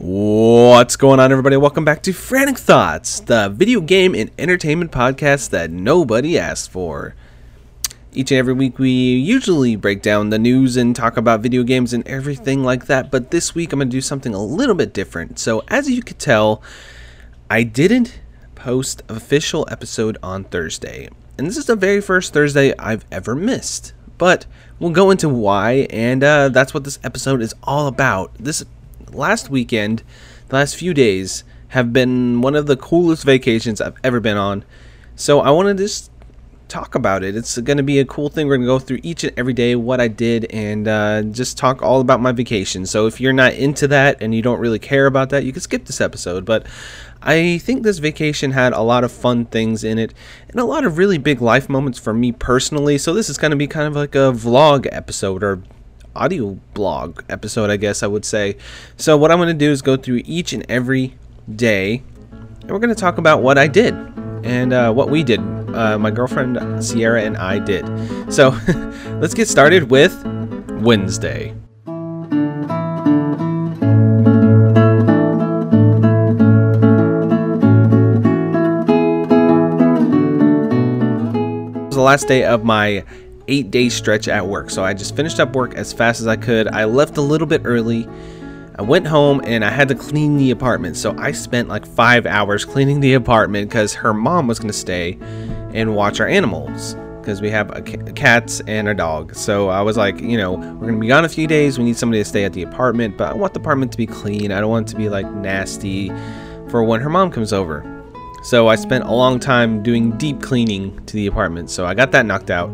What's going on, everybody? Welcome back to Frantic Thoughts, the video game and entertainment podcast that nobody asked for. Each and every week, we usually break down the news and talk about video games and everything like that, but this week I'm going to do something a little bit different. So, as you could tell, I didn't post official episode on Thursday, and this is the very first Thursday I've ever missed. But we'll go into why, and uh, that's what this episode is all about. This last weekend, the last few days, have been one of the coolest vacations I've ever been on. So I want to just talk about it. It's going to be a cool thing. We're going to go through each and every day what I did and uh, just talk all about my vacation. So if you're not into that and you don't really care about that, you can skip this episode. But I think this vacation had a lot of fun things in it and a lot of really big life moments for me personally. So this is going to be kind of like a vlog episode or audio blog episode, I guess I would say. So, what I'm going to do is go through each and every day, and we're going to talk about what I did and uh, what we did. Uh, my girlfriend Sierra and I did. So, let's get started with Wednesday. The last day of my eight day stretch at work. So I just finished up work as fast as I could. I left a little bit early. I went home and I had to clean the apartment. So I spent like five hours cleaning the apartment because her mom was going to stay and watch our animals because we have cats and a dog. So I was like, you know, we're going to be gone a few days. We need somebody to stay at the apartment, but I want the apartment to be clean. I don't want it to be like nasty for when her mom comes over. So I spent a long time doing deep cleaning to the apartment. So I got that knocked out.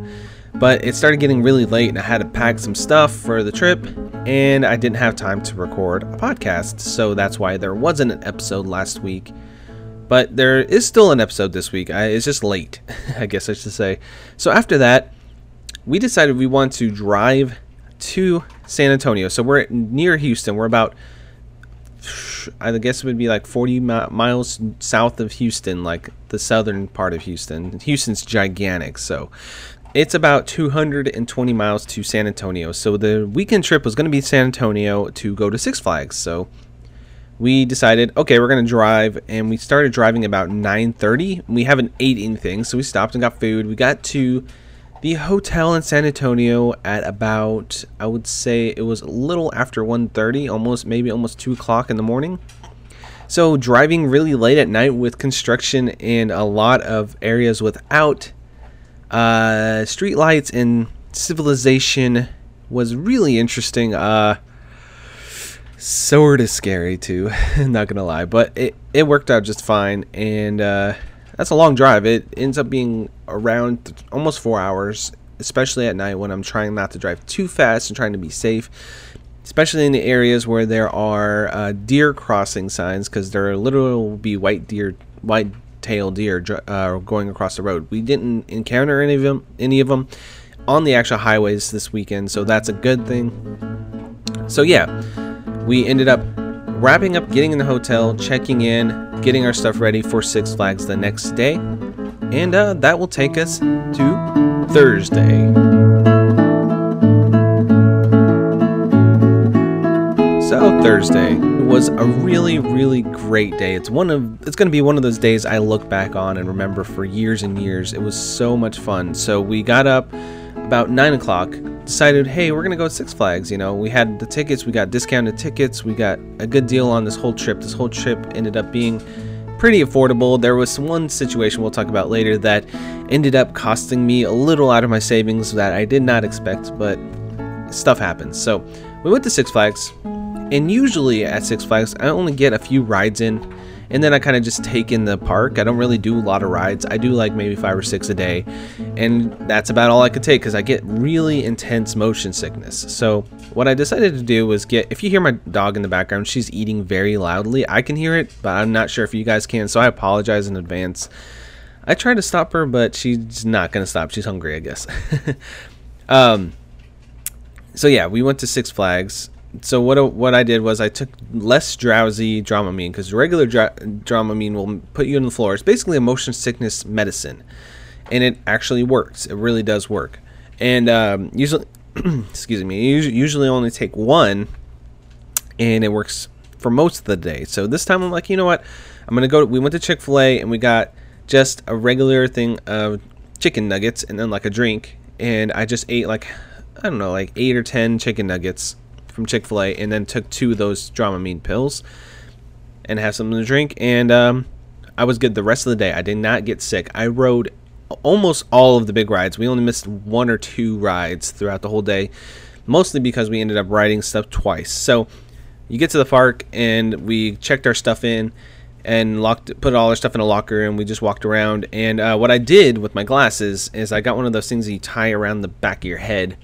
But it started getting really late and I had to pack some stuff for the trip and I didn't have time to record a podcast. So that's why there wasn't an episode last week. But there is still an episode this week. I, it's just late, I guess I should say. So after that, we decided we want to drive to San Antonio. So we're near Houston. We're about I guess it would be like 40 mi- miles south of Houston, like the southern part of Houston. Houston's gigantic, so it's about 220 miles to San Antonio. So the weekend trip was going to be San Antonio to go to Six Flags. So we decided, okay, we're going to drive, and we started driving about 9:30. We haven't ate anything, so we stopped and got food. We got to the hotel in San Antonio at about, I would say, it was a little after 1:30, almost maybe almost two o'clock in the morning. So driving really late at night with construction and a lot of areas without uh, street lights and civilization was really interesting. Uh, sort of scary too, not gonna lie, but it it worked out just fine. And uh, that's a long drive. It ends up being around th- almost four hours, especially at night when I'm trying not to drive too fast and trying to be safe. Especially in the areas where there are uh, deer crossing signs, because there literally will be white deer, white tail deer uh, going across the road. We didn't encounter any of them, any of them on the actual highways this weekend, so that's a good thing. So yeah, we ended up wrapping up, getting in the hotel, checking in, getting our stuff ready for Six Flags the next day, and uh, that will take us to Thursday. So Thursday was a really really great day. It's one of it's going to be one of those days I look back on and remember for years and years. It was so much fun. So we got up about nine o'clock, decided, hey, we're gonna go Six Flags. You know, we had the tickets, we got discounted tickets, we got a good deal on this whole trip. This whole trip ended up being pretty affordable. There was one situation we'll talk about later that ended up costing me a little out of my savings that I did not expect, but stuff happens. So we went to Six Flags and usually at Six Flags, I only get a few rides in, and then I kind of just take in the park. I don't really do a lot of rides. I do like maybe five or six a day, and that's about all I could take because I get really intense motion sickness. So what I decided to do was get. If you hear my dog in the background, she's eating very loudly. I can hear it, but I'm not sure if you guys can. So I apologize in advance. I tried to stop her, but she's not gonna stop. She's hungry, I guess. um. So yeah, we went to Six Flags so what what I did was I took less drowsy Dramamine because regular dra- Dramamine will put you on the floor. It's basically a motion sickness medicine, and it actually works. It really does work. And um, usually, excuse me, you usually only take one, and it works for most of the day. So this time I'm like, you know what? I'm gonna go. We went to Chick Fil A and we got just a regular thing of chicken nuggets and then like a drink. And I just ate like I don't know, like eight or ten chicken nuggets from Chick Fil A, and then took two of those Dramamine pills and have something to drink. And um, I was good the rest of the day. I did not get sick. I rode almost all of the big rides. We only missed one or two rides throughout the whole day, mostly because we ended up riding stuff twice. So you get to the park and we checked our stuff in and locked put all our stuff in a locker and we just walked around and uh, what i did with my glasses is i got one of those things that you tie around the back of your head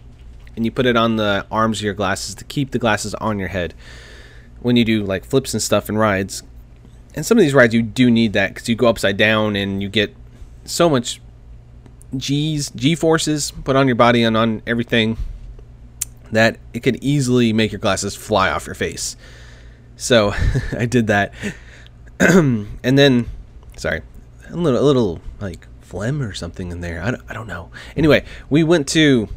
and you put it on the arms of your glasses to keep the glasses on your head when you do like flips and stuff and rides. And some of these rides you do need that because you go upside down and you get so much g's g forces put on your body and on everything that it could easily make your glasses fly off your face. So i did that. And then sorry a little, a little like phlegm or something in there. I don't, I don't know. Anyway we went to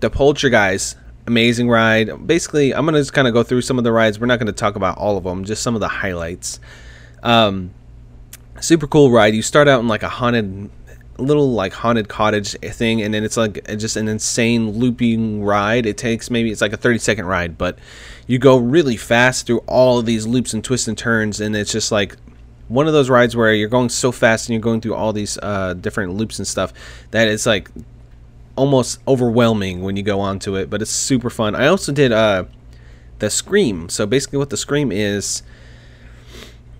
the Poltergeist, amazing ride. Basically i'm gonna just kind of go through some of the rides. We're not to talk about all of them just some of the highlights. Um, super cool ride. You start out in like a haunted little like haunted cottage thing and then it's like just an insane looping ride. It takes maybe it's like a 30 second ride but you go really fast through all of these loops and twists and turns and it's just like one of those rides where you're going so fast and you're going through all these uh, different loops and stuff that it's like almost overwhelming when you go onto it, but it's super fun. I also did uh, the Scream. So basically, what the Scream is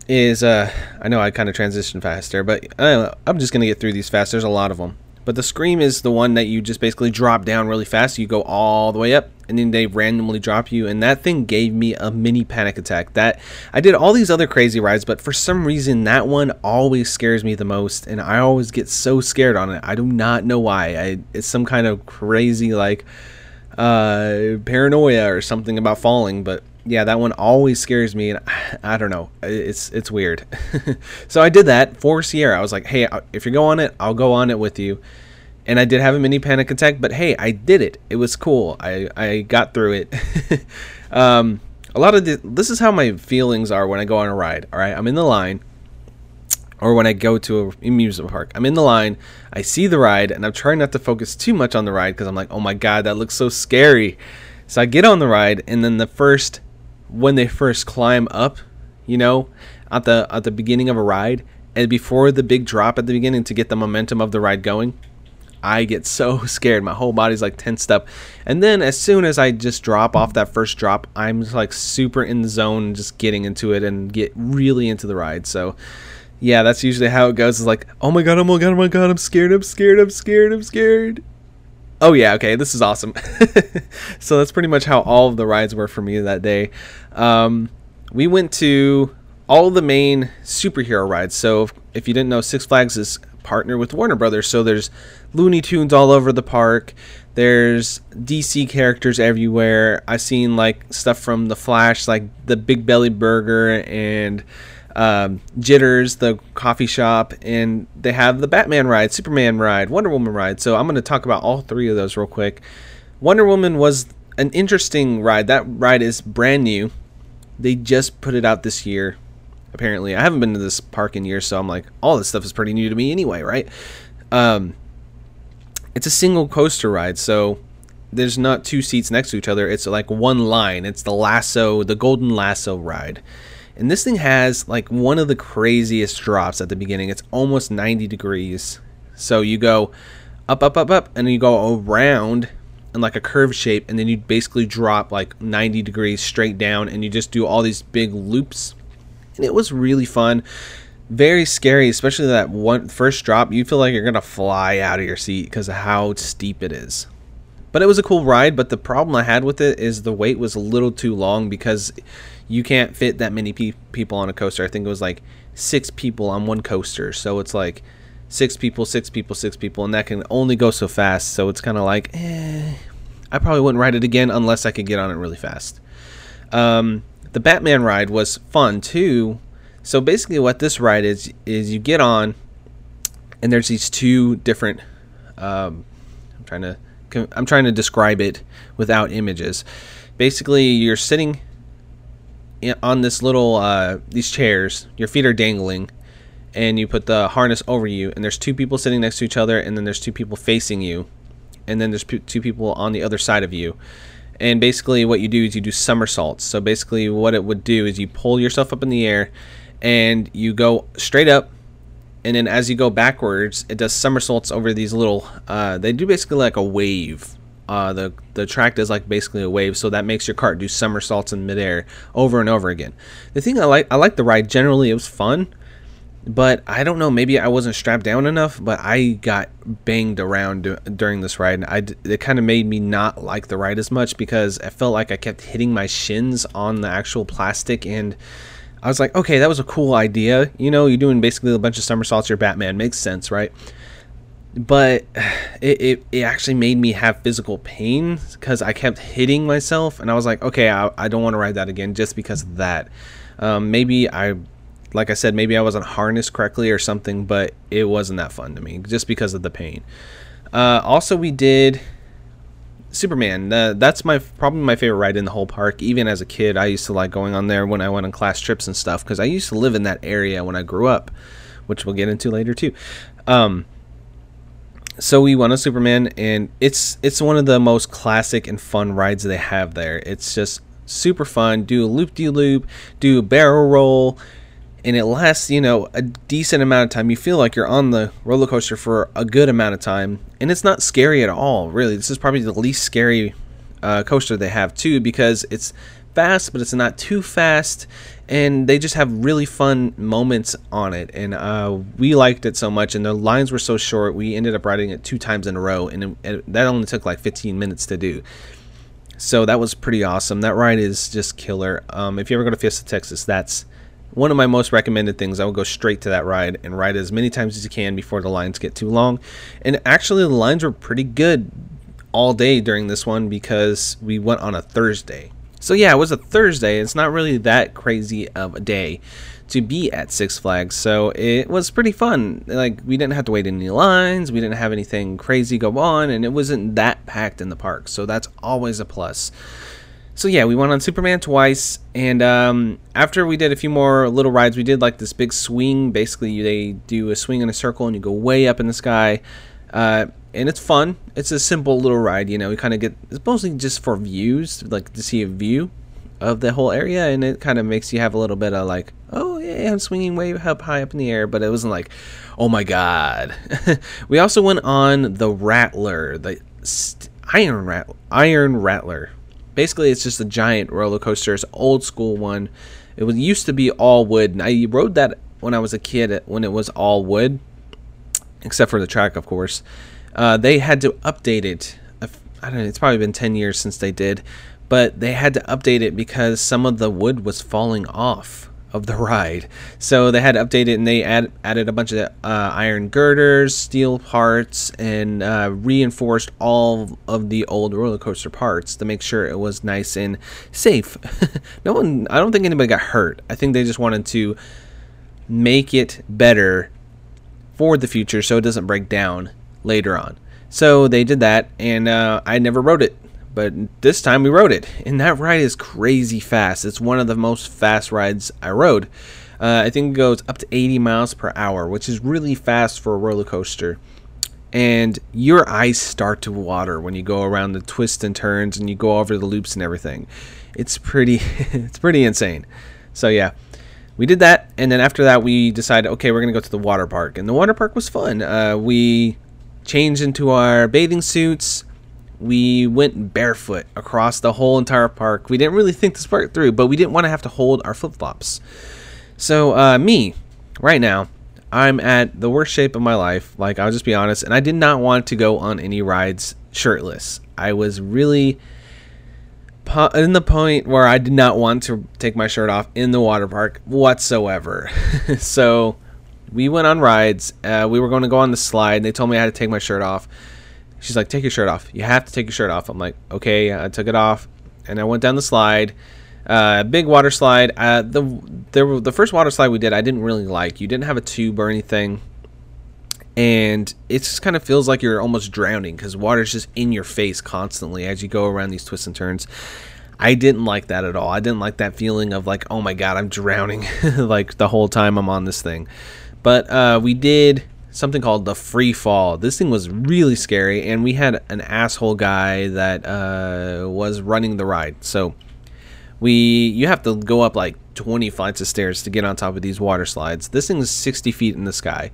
is uh, I know I kind of transitioned faster, but uh, I'm just gonna get through these fast. There's a lot of them. But the Scream is the one that you just basically drop down really fast. You go all the way up, and then they randomly drop you. And that thing gave me a mini panic attack. That I did all these other crazy rides, but for some reason that one always scares me the most, and I always get so scared on it. I do not know why. I it's some kind of crazy like uh, paranoia or something about falling, but yeah, that one always scares me, and I don't know, it's it's weird. so I did that for Sierra. I was like, hey, if you go on it, I'll go on it with you. And I did have a mini panic attack, but hey, I did it. It was cool. I I got through it. um, a lot of the, this is how my feelings are when I go on a ride. All right, I'm in the line, or when I go to a amusement park. I'm in the line, I see the ride, and I'm trying not to focus too much on the ride because I'm like, oh my god, that looks so scary. So I get on the ride, and then the first when they first climb up, you know, at the at the beginning of a ride and before the big drop at the beginning to get the momentum of the ride going, I get so scared. My whole body's like tensed up. And then as soon as I just drop off that first drop, I'm just like super in the zone, just getting into it and get really into the ride. So yeah, that's usually how it goes. It's like, oh my god, oh my god, oh my god, I'm scared, I'm scared, I'm scared, I'm scared. Oh yeah, okay, this is awesome. so that's pretty much how all of the rides were for me that day. Um, we went to all the main superhero rides. So if, if you didn't know, Six Flags is partnered with Warner Brothers. So there's Looney Tunes all over the park. There's DC characters everywhere. I've seen like stuff from The Flash, like the Big Belly Burger and um, Jitters, the coffee shop, and they have the Batman ride, Superman ride, Wonder Woman ride. So I'm going to talk about all three of those real quick. Wonder Woman was an interesting ride. That ride is brand new. They just put it out this year, apparently. I haven't been to this park in years, so I'm like, all this stuff is pretty new to me anyway, right? Um, it's a single coaster ride, so there's not two seats next to each other. It's like one line. It's the lasso, the golden lasso ride. And this thing has like one of the craziest drops at the beginning. It's almost 90 degrees. So you go up, up, up, up, and then you go around in like a curved shape, and then you basically drop like 90 degrees straight down, and you just do all these big loops. And it was really fun. Very scary, especially that one first drop. You feel like you're gonna fly out of your seat because of how steep it is. But it was a cool ride. But the problem I had with it is the wait was a little too long because you can't fit that many pe- people on a coaster. I think it was like six people on one coaster. So it's like six people, six people, six people, and that can only go so fast. So it's kind of like, eh, I probably wouldn't ride it again unless I could get on it really fast. Um, the Batman ride was fun too. So basically, what this ride is is you get on, and there's these two different. Um, I'm trying to I'm trying to describe it without images. Basically, you're sitting on this little uh, these chairs. Your feet are dangling, and you put the harness over you. And there's two people sitting next to each other, and then there's two people facing you, and then there's two people on the other side of you. And basically, what you do is you do somersaults. So basically, what it would do is you pull yourself up in the air, and you go straight up and then as you go backwards, it does somersaults over these little. Uh, they do basically like a wave. Uh, the the track does like basically a wave, so that makes your cart do somersaults in midair over and over again. The thing I like, I like the ride generally. It was fun, but I don't know. Maybe I wasn't strapped down enough, but I got banged around d- during this ride. and I it kind of made me not like the ride as much because I felt like I kept hitting my shins on the actual plastic and I was like, okay, that was a cool idea. You know, you're doing basically a bunch of somersaults. You're Batman. Makes sense, right? But it, it, it actually made me have physical pain because I kept hitting myself. And I was like, okay, I, I don't want to ride that again just because of that. Um, maybe I, like I said, maybe I wasn't harnessed correctly or something, but it wasn't that fun to me just because of the pain. Uh, also, we did Superman. Uh, that's my probably my favorite ride in the whole park. Even as a kid, I used to like going on there when I went on class trips and stuff because I used to live in that area when I grew up, which we'll get into later too. Um, so we went on Superman, and it's it's one of the most classic and fun rides they have there. It's just super fun. Do a loop de loop, do a barrel roll and it lasts, you know, a decent amount of time. You feel like you're on the roller coaster for a good amount of time, and it's not scary at all. Really, this is probably the least scary uh, coaster they have too, because it's fast, but it's not too fast, and they just have really fun moments on it. And uh, we liked it so much, and the lines were so short. We ended up riding it two times in a row, and it, that only took like 15 minutes to do. So that was pretty awesome. That ride is just killer. Um, if you ever go to Fiesta Texas, that's one of my most recommended things. I would go straight to that ride and ride as many times as you can before the lines get too long. And actually, the lines were pretty good all day during this one because we went on a Thursday. So yeah, it was a Thursday. It's not really that crazy of a day to be at Six Flags. So it was pretty fun. Like we didn't have to wait in any lines, we didn't have anything crazy go on, and it wasn't that packed in the park. So that's always a plus so yeah, we went on Superman twice, and um, after we did a few more little rides, we did like this big swing. Basically, they do a swing in a circle, and you go way up in the sky, uh, and it's fun. It's a simple little ride, you know. You kind of get it's mostly just for views, like to see a view of the whole area, and it kind of makes you have a little bit of like, oh yeah, I'm swinging way up high up in the air, but it wasn't like, oh my god. we also went on the Rattler, the st- Iron Rat Iron Rattler basically it's just a giant roller coaster. It's old school one. It was used to be all wood, and I rode that when I was a kid when it was all wood, except for the track, of course. Uh, they had to update it. I don't know. It's probably been ten years since they did, but they had to update it because some of the wood was falling off of the ride. So they had to update it and they add, added a bunch of uh, iron girders, steel parts, and uh, reinforced all of the old roller coaster parts to make sure it was nice and safe. no one, I don't think anybody got hurt. I think they just wanted to make it better for the future so it doesn't break down later on. So they did that, and uh, I never rode it but this time we rode it, and that ride is crazy fast. It's one of the most fast rides I rode. Uh, I think it goes up to 80 miles per hour, which is really fast for a roller coaster. And your eyes start to water when you go around the twists and turns and you go over the loops and everything. It's pretty, it's pretty insane. So yeah, we did that, and then after that we decided, okay, we're gonna go to the water park, and the water park was fun. Uh, we changed into our bathing suits we went barefoot across the whole entire park. We didn't really think this part through, but we didn't want to have to hold our flip flops. So, uh, me, right now, I'm at the worst shape of my life. Like, I'll just be honest, and I did not want to go on any rides shirtless. I was really in the point where I did not want to take my shirt off in the water park whatsoever. so, we went on rides. Uh, we were going to go on the slide. And they told me I had to take my shirt off. She's like, take your shirt off. You have to take your shirt off. I'm like, okay. I took it off, and I went down the slide. Uh, big water slide. Uh, the the the first water slide we did, I didn't really like. You didn't have a tube or anything, and it just kind of feels like you're almost drowning because water's just in your face constantly as you go around these twists and turns. I didn't like that at all. I didn't like that feeling of like, oh my god, I'm drowning like the whole time I'm on this thing. But uh, we did something called the free fall. This thing was really scary, and we had an asshole guy that uh, was running the ride. So we you have to go up like 20 flights of stairs to get on top of these water slides. This thing is 60 feet in the sky.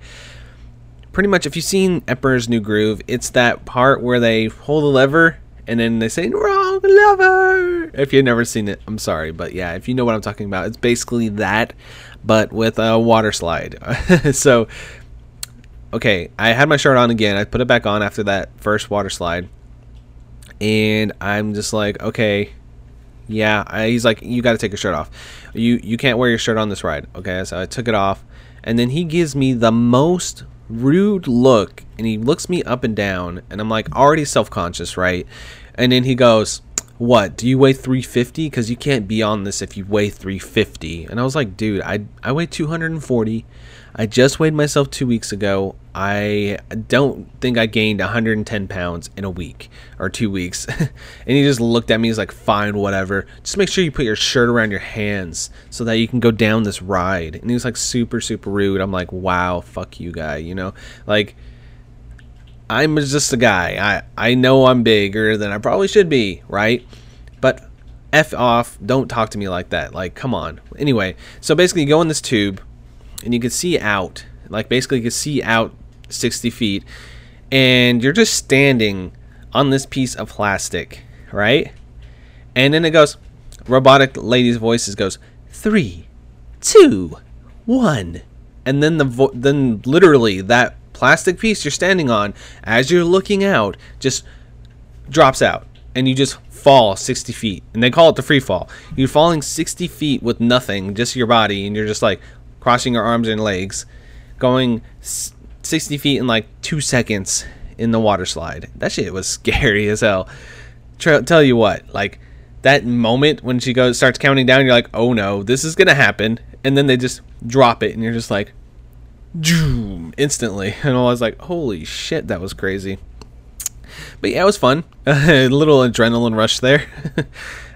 Pretty much, if you've seen Emperor's New Groove, it's that part where they hold the lever and then they say wrong lever. If you've never seen it, I'm sorry, but yeah, if you know what I'm talking about, it's basically that, but with a water slide. so okay, I had my shirt on again. I put it back on after that first water slide. And I'm just like, okay, yeah. I, he's like, you got to take your shirt off. You you can't wear your shirt on this ride. Okay, so I took it off, and then he gives me the most rude look, and he looks me up and down, and I'm like already self conscious, right? And then he goes, "What? Do you weigh 350? Because you can't be on this if you weigh 350." And I was like, "Dude, I I weigh 240." I just weighed myself two weeks ago. I don't think I gained 110 pounds in a week or two weeks. and he just looked at me. He's like, fine, whatever. Just make sure you put your shirt around your hands so that you can go down this ride. And he was like super, super rude. I'm like, wow, fuck you, guy. You know, like, I'm just a guy. I, I know I'm bigger than I probably should be, right? But F off. Don't talk to me like that. Like, come on. Anyway, so basically, you go in this tube and you can see out. Like basically, you can see out 60 feet, and you're just standing on this piece of plastic, right? And then it goes, robotic lady's voices goes three, two, one, and then the vo- then literally that plastic piece you're standing on as you're looking out just drops out and you just fall 60 feet and they call it the free fall you're falling 60 feet with nothing just your body and you're just like crossing your arms and legs, going 60 feet in like two seconds in the water slide. That shit was scary as hell. Tra- tell you what, like that moment when she goes starts counting down, you're like, oh no, this is gonna happen, and then they just drop it, and you're just like, Zoom, instantly, and I was like, holy shit, that was crazy. But yeah, it was fun. a little adrenaline rush there.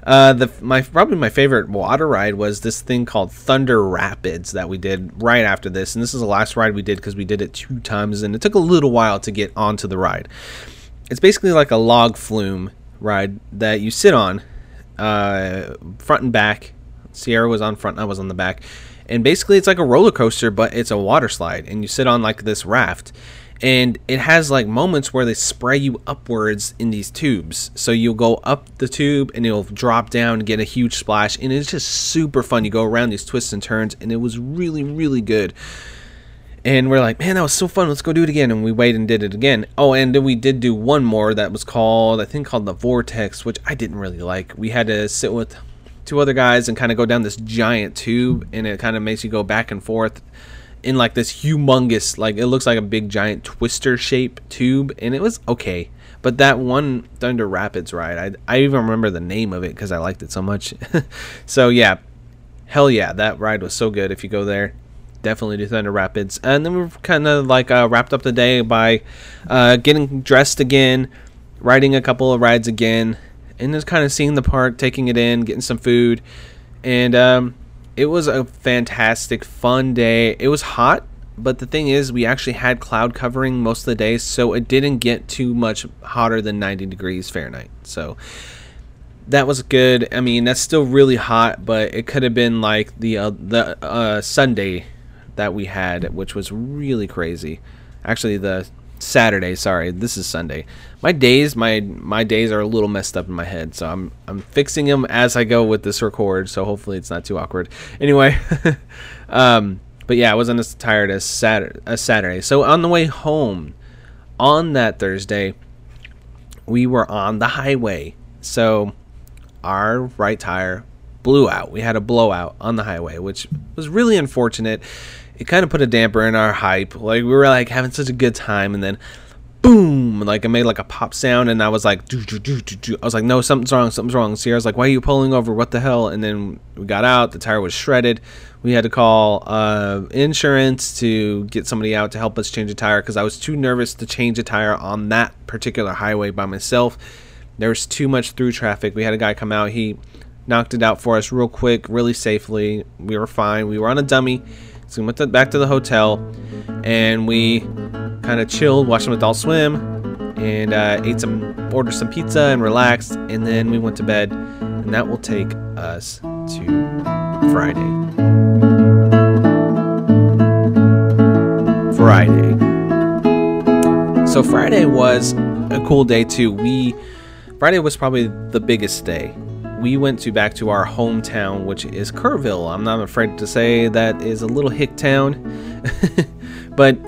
Uh, the my probably my favorite water ride was this thing called Thunder Rapids that we did right after this, and this is the last ride we did because we did it two times, and it took a little while to get onto the ride. It's basically like a log flume ride that you sit on, uh, front and back. Sierra was on front, I was on the back, and basically it's like a roller coaster, but it's a water slide, and you sit on like this raft and it has like moments where they spray you upwards in these tubes. So you'll go up the tube and it'll drop down and get a huge splash. And it's just super fun. You go around these twists and turns and it was really really good. And we're like man that was so fun. Let's go do it again. And we waited and did it again. Oh and then we did do one more that was called i think called the vortex which i didn't really like. We had to sit with two other guys and kind of go down this giant tube and it kind of makes you go back and forth in like this humongous like it looks like a big giant twister shape tube and it was okay. But that one thunder rapids ride i, I even remember the name of it because i liked it so much. So yeah. Hell yeah that ride was so good if you go there. Definitely do thunder rapids. And then we kind of like uh, wrapped up the day by uh, getting dressed again riding a couple of rides again and just kind of seeing the park taking it in getting some food and um, it was a fantastic, fun day. It was hot, but the thing is, we actually had cloud covering most of the day, so it didn't get too much hotter than 90 degrees Fahrenheit. So that was good. I mean, that's still really hot, but it could have been like the uh, the uh, Sunday that we had, which was really crazy. Actually, the Saturday. Sorry, this is Sunday. My days, my my days are a little messed up in my head, so I'm I'm fixing them as I go with this record. So hopefully it's not too awkward. Anyway, um, but yeah, I wasn't as tired as Saturday, as Saturday. So on the way home, on that Thursday, we were on the highway. So our right tire blew out. We had a blowout on the highway, which was really unfortunate it kind of put a damper in our hype. Like we were like having such a good time, and then boom, like it made like a pop sound, and I was like, doo, doo, doo, doo, doo. I was like, no, something's wrong, something's wrong. Sierra's like, why are you pulling over? What the hell? And then we got out. The tire was shredded. We had to call uh, insurance to get somebody out to help us change a tire because I was too nervous to change a tire on that particular highway by myself. There was too much through traffic. We had a guy come out. He knocked it out for us real quick, really safely. We were fine. We were on a dummy. So we went to, back to the hotel and we kind of chilled, watched some Adult Swim, and uh, ate some, ordered some pizza and relaxed. And then we went to bed. And that will take us to Friday. Friday. So Friday was a cool day too. We Friday was probably the biggest day. We went to back to our hometown, which is Kerrville. I'm not afraid to say that is a little hick town, but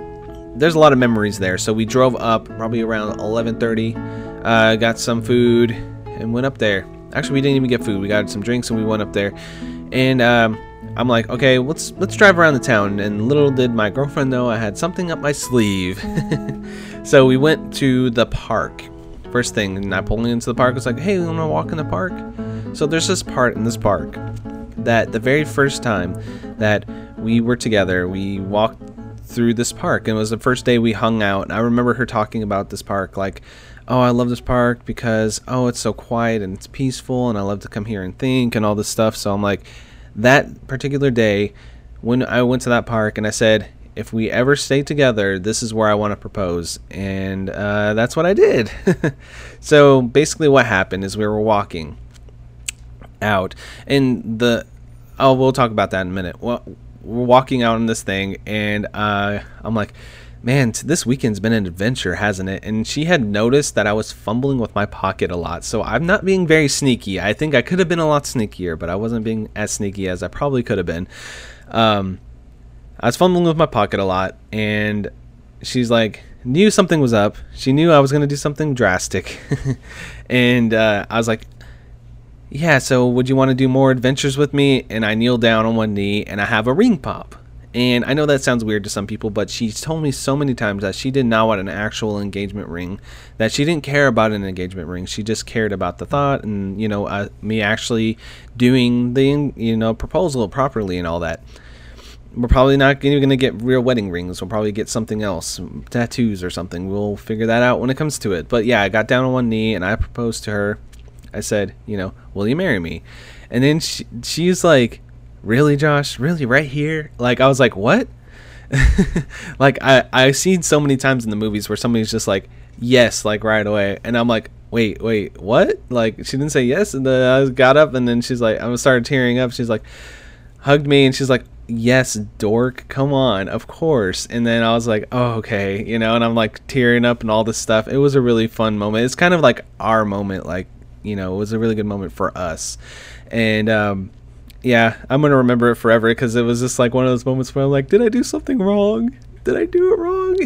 there's a lot of memories there. So we drove up probably around 11:30, uh, got some food, and went up there. Actually, we didn't even get food. We got some drinks and we went up there, and um, I'm like, okay, let's let's drive around the town. And little did my girlfriend know I had something up my sleeve. so we went to the park First thing, I pulled into the park. It's like, hey, you want to walk in the park? So there's this part in this park that the very first time that we were together, we walked through this park, and it was the first day we hung out. And I remember her talking about this park, like, oh, I love this park because oh, it's so quiet and it's peaceful, and I love to come here and think and all this stuff. So I'm like, that particular day when I went to that park and I said, if we ever stay together, this is where I want to propose. And uh, that's what I did. so basically, what happened is we were walking out, and the oh, we'll talk about that in a minute. Well, we're walking out on this thing, and uh, I'm like, man, this weekend's been an adventure, hasn't it? And she had noticed that I was fumbling with my pocket a lot. So I'm not being very sneaky. I think I could have been a lot sneakier, but I wasn't being as sneaky as I probably could have been. Um, I was fumbling with my pocket a lot, and she's like, knew something was up. She knew I was gonna do something drastic, and uh, I was like, "Yeah, so would you want to do more adventures with me?" And I kneel down on one knee, and I have a ring pop. And I know that sounds weird to some people, but she's told me so many times that she did not want an actual engagement ring, that she didn't care about an engagement ring. She just cared about the thought and, you know, uh, me actually doing the, you know, proposal properly and all that we're probably not even going to get real wedding rings. We'll probably get something else, tattoos or something. We'll figure that out when it comes to it. But yeah, I got down on one knee and I proposed to her. I said, you know, will you marry me? And then she, she's like, really, Josh? Really, right here? Like, I was like, what? like, I, I've seen so many times in the movies where somebody's just like, yes, like right away. And I'm like, wait, wait, what? Like, she didn't say yes. And then I got up and then she's like, I started tearing up. She's like, hugged me and she's like, yes, dork, come on, of course. And then I was like, oh, okay, you know, and I'm like tearing up and all this stuff. It was a really fun moment. It's kind of like our moment, like, you know, it was a really good moment for us. And, um, yeah, I'm to remember it forever because it was just like one of those moments where I'm like, did I do something wrong? Did I do it wrong?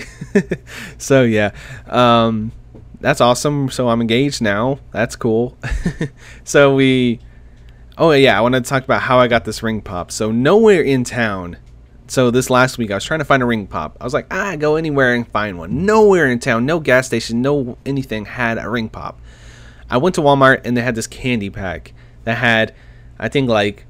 so, yeah. Um, that's awesome. So I'm engaged now. That's cool. so we Oh yeah, I want to talk about how I got this ring pop. So nowhere in town. So this last week I was trying to find a ring pop. I was like, ah, go anywhere and find one. Nowhere in town, no gas station, no anything had a ring pop. I went to Walmart and they had this candy pack that had, I think like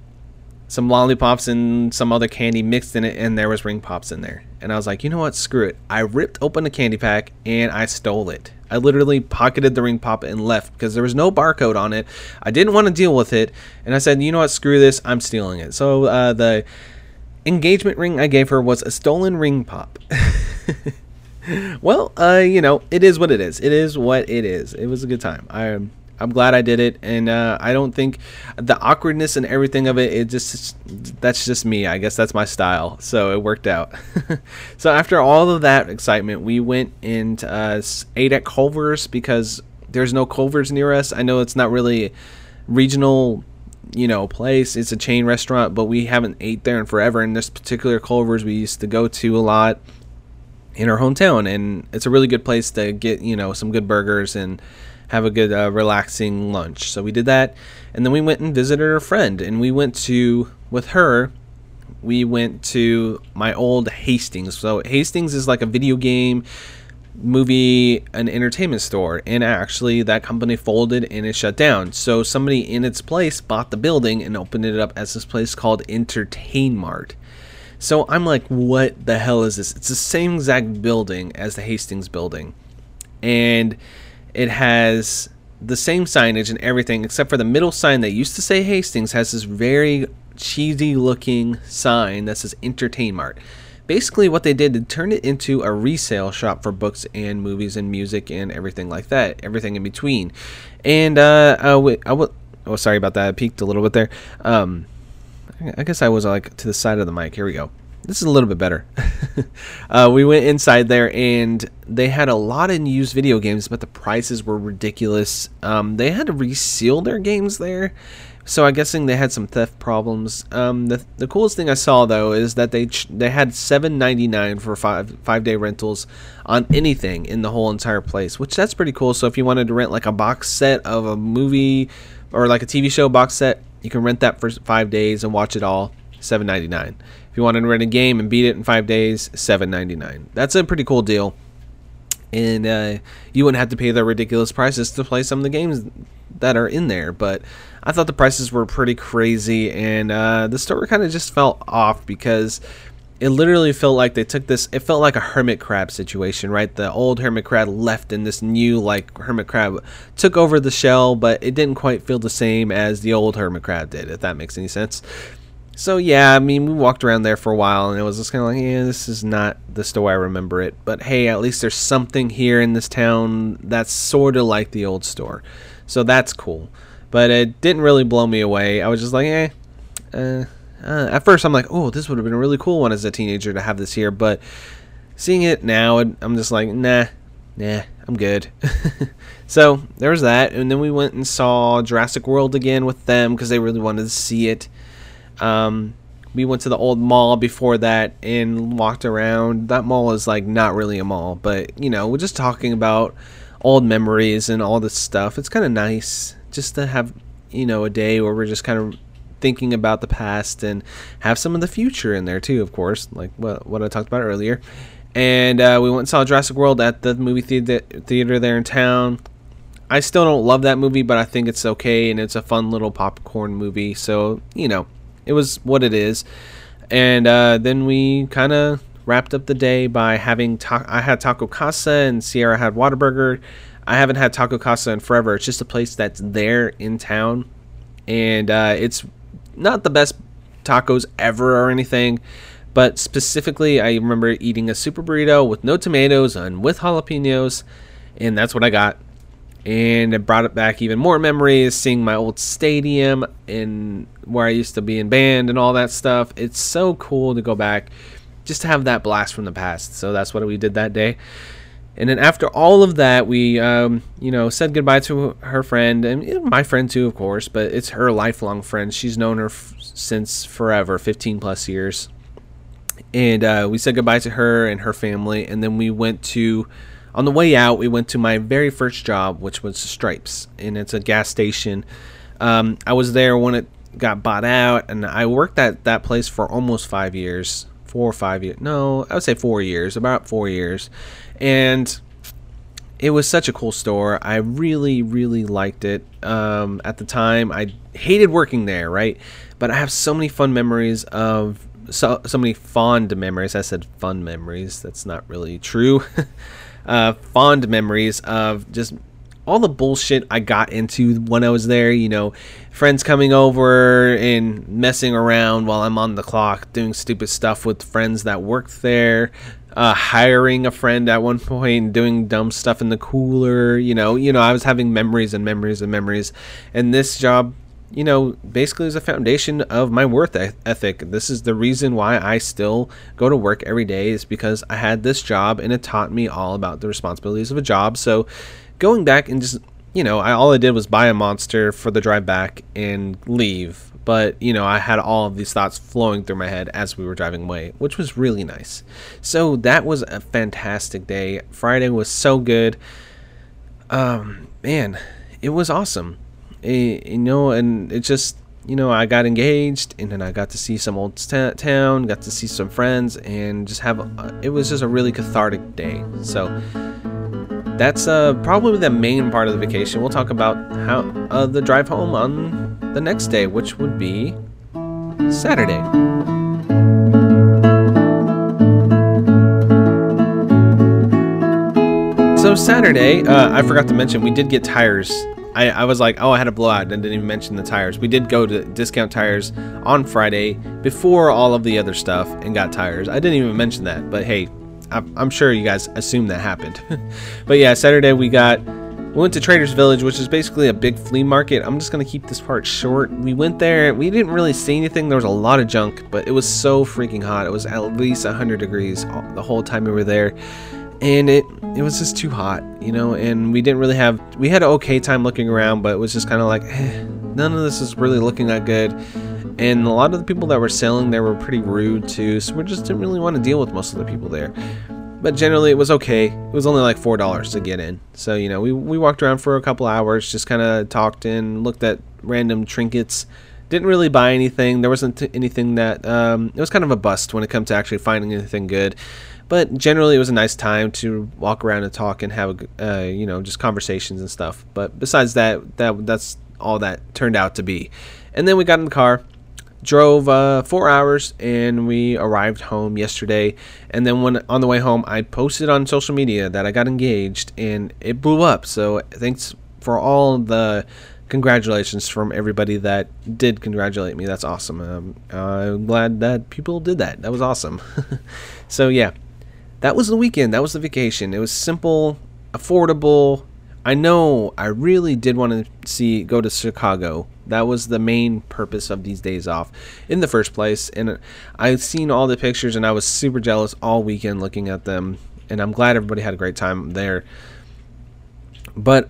some lollipops and some other candy mixed in it, and there was ring pops in there. And I was like, you know what? Screw it. I ripped open the candy pack and I stole it. I literally pocketed the ring pop and left because there was no barcode on it. I didn't want to deal with it, and I said, you know what, screw this, I'm stealing it. So uh, the engagement ring I gave her was a stolen ring pop. well, uh, you know, it is what it is. It is what it is. It was a good time. I I'm glad I did it, and uh, I don't think the awkwardness and everything of it. It just that's just me. I guess that's my style. So it worked out. so after all of that excitement, we went and uh, ate at Culver's because there's no Culver's near us. I know it's not really regional, you know, place. It's a chain restaurant, but we haven't ate there in forever. And this particular Culver's we used to go to a lot in our hometown, and it's a really good place to get you know some good burgers and have a good uh, relaxing lunch. So we did that, and then we went and visited a friend, and we went to with her. We went to my old Hastings. So Hastings is like a video game, movie, and entertainment store, and actually that company folded and it shut down. So somebody in its place bought the building and opened it up as this place called Entertain Mart. So I'm like, what the hell is this? It's the same exact building as the Hastings building. And it has the same signage and everything, except for the middle sign that used to say Hastings has this very cheesy looking sign that says Entertain Mart. Basically, what they did, they turn it into a resale shop for books and movies and music and everything like that, everything in between. And uh, uh wait, I w- oh, sorry about that. I peeked a little bit there. Um, I guess I was like to the side of the mic. Here we go. This is a little bit better. uh, we went inside there and they had a lot of used video games, but the prices were ridiculous. Um, they had to reseal their games there. So I'm guessing they had some theft problems. Um, the, the coolest thing I saw though is that they they had 7.99 for five five day rentals on anything in the whole entire place, which that's pretty cool. So if you wanted to rent like a box set of a movie or like a TV show box set, you can rent that for five days and watch it all. 7.99. If you wanted to rent a game and beat it in five days, 7.99. That's a pretty cool deal and uh, you wouldn't have to pay the ridiculous prices to play some of the games that are in there. But I thought the prices were pretty crazy, and uh, the store kind of just felt off because it literally felt like they took this. It felt like a hermit crab situation, right? The old hermit crab left, and this new like hermit crab took over the shell, but it didn't quite feel the same as the old hermit crab did. If that makes any sense. So yeah, I mean, we walked around there for a while, and it was just kind of like, yeah, this is not the store I remember it. But hey, at least there's something here in this town that's sort of like the old store, so that's cool. But it didn't really blow me away. I was just like, eh. Uh, uh, at first, I'm like, oh, this would have been a really cool one as a teenager to have this here. But seeing it now, I'm just like, nah, nah, I'm good. so there was that, and then we went and saw Jurassic World again with them because they really wanted to see it. Um, we went to the old mall before that and walked around. That mall is like not really a mall, but you know, we're just talking about old memories and all this stuff. It's kind of nice just to have, you know, a day where we're just kind of thinking about the past and have some of the future in there too, of course, like what what I talked about earlier. And uh, we went and saw Jurassic World at the movie theater, theater there in town. I still don't love that movie, but I think it's okay and it's a fun little popcorn movie. So, you know, it was what it is. And uh, then we kind of wrapped up the day by having ta- I had Taco Casa and Sierra had Whataburger. I haven't had Taco Casa in forever. It's just a place that's there in town, and uh, it's not the best tacos ever or anything. But specifically, I remember eating a super burrito with no tomatoes and with jalapenos, and that's what I got and it brought it back even more memories seeing my old stadium and where I used to be in band and all that stuff. It's so cool to go back just to have that blast from the past. So that's what we did that day. And then after all of that, we, um, you know, said goodbye to her friend and my friend too, of course. But it's her lifelong friend. She's known her f- since forever, 15 plus years. And uh, we said goodbye to her and her family, and then we went to on the way out, we went to my very first job, which was Stripes, and it's a gas station. Um, I was there when it got bought out, and I worked at that place for almost five years, four or five years. No, I would say four years, about four years, and it was such a cool store. I really, really liked it. Um, at the time, I hated working there, right? But I have so many fun memories of so so many fond memories. I said fun memories. That's not really true. uh, fond memories of just all the bullshit I got into when I was there. You know, friends coming over and messing around while I'm on the clock, doing stupid stuff with friends that worked there. Uh, hiring a friend at one point, doing dumb stuff in the cooler. You know, you know, I was having memories and memories and memories, and this job you know, basically is a foundation of my worth ethic. This is the reason why I still go to work every day is because I had this job and it taught me all about the responsibilities of a job. So going back and just, you know, I, all I did was buy a monster for the drive back and leave. But, you know, I had all of these thoughts flowing through my head as we were driving away, which was really nice. So that was a fantastic day. Friday was so good. Um, man, it was awesome you know, and it just you know I got engaged, and then I got to see some old t- town, got to see some friends, and just have a, it was just a really cathartic day. So that's uh, probably the main part of the vacation. We'll talk about how uh, the drive home on the next day, which would be Saturday. So Saturday, uh, I forgot to mention we did get tires I, I was like, oh, I had a blowout and didn't even mention the tires. We did go to Discount Tires on Friday before all of the other stuff and got tires. I didn't even mention that, but hey, I'm sure you guys assume that happened. but yeah, Saturday we got we went to Trader's Village, which is basically a big flea market. I'm just gonna keep this part short. We went there. We didn't really see anything. There was a lot of junk, but it was so freaking hot. It was at least 100 degrees the whole time we were there, and it it was just too hot, you know. And we didn't really have. We had an okay time looking around, but it was just kind of like eh, none of this is really looking that good. And a lot of the people that were selling there were pretty rude too, so we just didn't really want to deal with most of the people there but generally it was okay. It was only like four dollars to get in. So you know, we we walked around for a couple hours, just kind of talked and looked at random trinkets. Didn't really buy anything. There wasn't anything that um, it was kind of a bust when it comes to actually finding anything good. But generally, it was a nice time to walk around and talk and have a, uh, you know just conversations and stuff. But besides that, that that's all that turned out to be. And then we got in the car drove uh, four hours and we arrived home yesterday. And then when on the way home i posted on social media that i got engaged and it blew up. So thanks for all the congratulations from everybody that did congratulate me. That's awesome. Um, i'm glad that people did that. That was awesome. So yeah. That was the weekend. That was the vacation. It was simple affordable I know I really did want to see go to Chicago. That was the main purpose of these days off in the first place. And I've seen all the pictures and I was super jealous all weekend looking at them. And I'm glad everybody had a great time there. But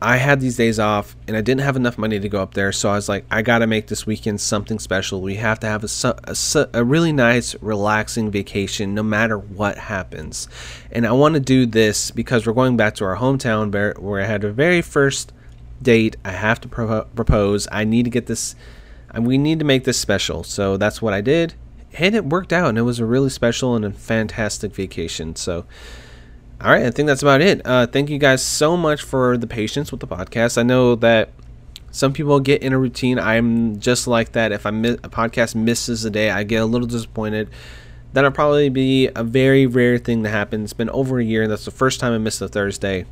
I had these days off and I didn't have enough money to go up there. So I was like, I got to make this weekend something special. We have to have a, a, a, really nice, relaxing vacation no matter what happens. And I want to do this because we're going back to our hometown where, I had a very first date. I have to pro- propose. I need to get this, we need to make this special. So that's what I did. And it worked out. And it was a really special and a fantastic vacation. So, all right, I think that's about it. Uh, thank you guys so much for the patience with the podcast. I know that some people get in a routine. I'm just like that. If I miss, a podcast misses a day, I get a little disappointed. That'll probably be a very rare thing to happen. It's been over a year, and that's the first time I missed a Thursday.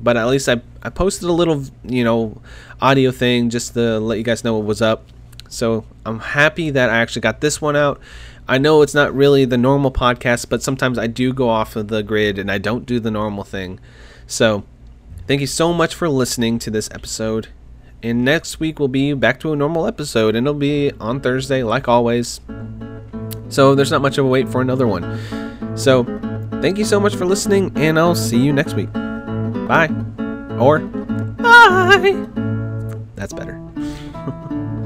But at least I, I posted a little, you know, audio thing just to let you guys know what was up. So I'm happy that I actually got this one out. I know it's not really the normal podcast, but sometimes I do go off of the grid and I don't do the normal thing. So, thank you so much for listening to this episode. And next week we'll be back to a normal episode, and it'll be on Thursday, like always. So, there's not much of a wait for another one. So, thank you so much for listening, and I'll see you next week. Bye. Or, bye. That's better.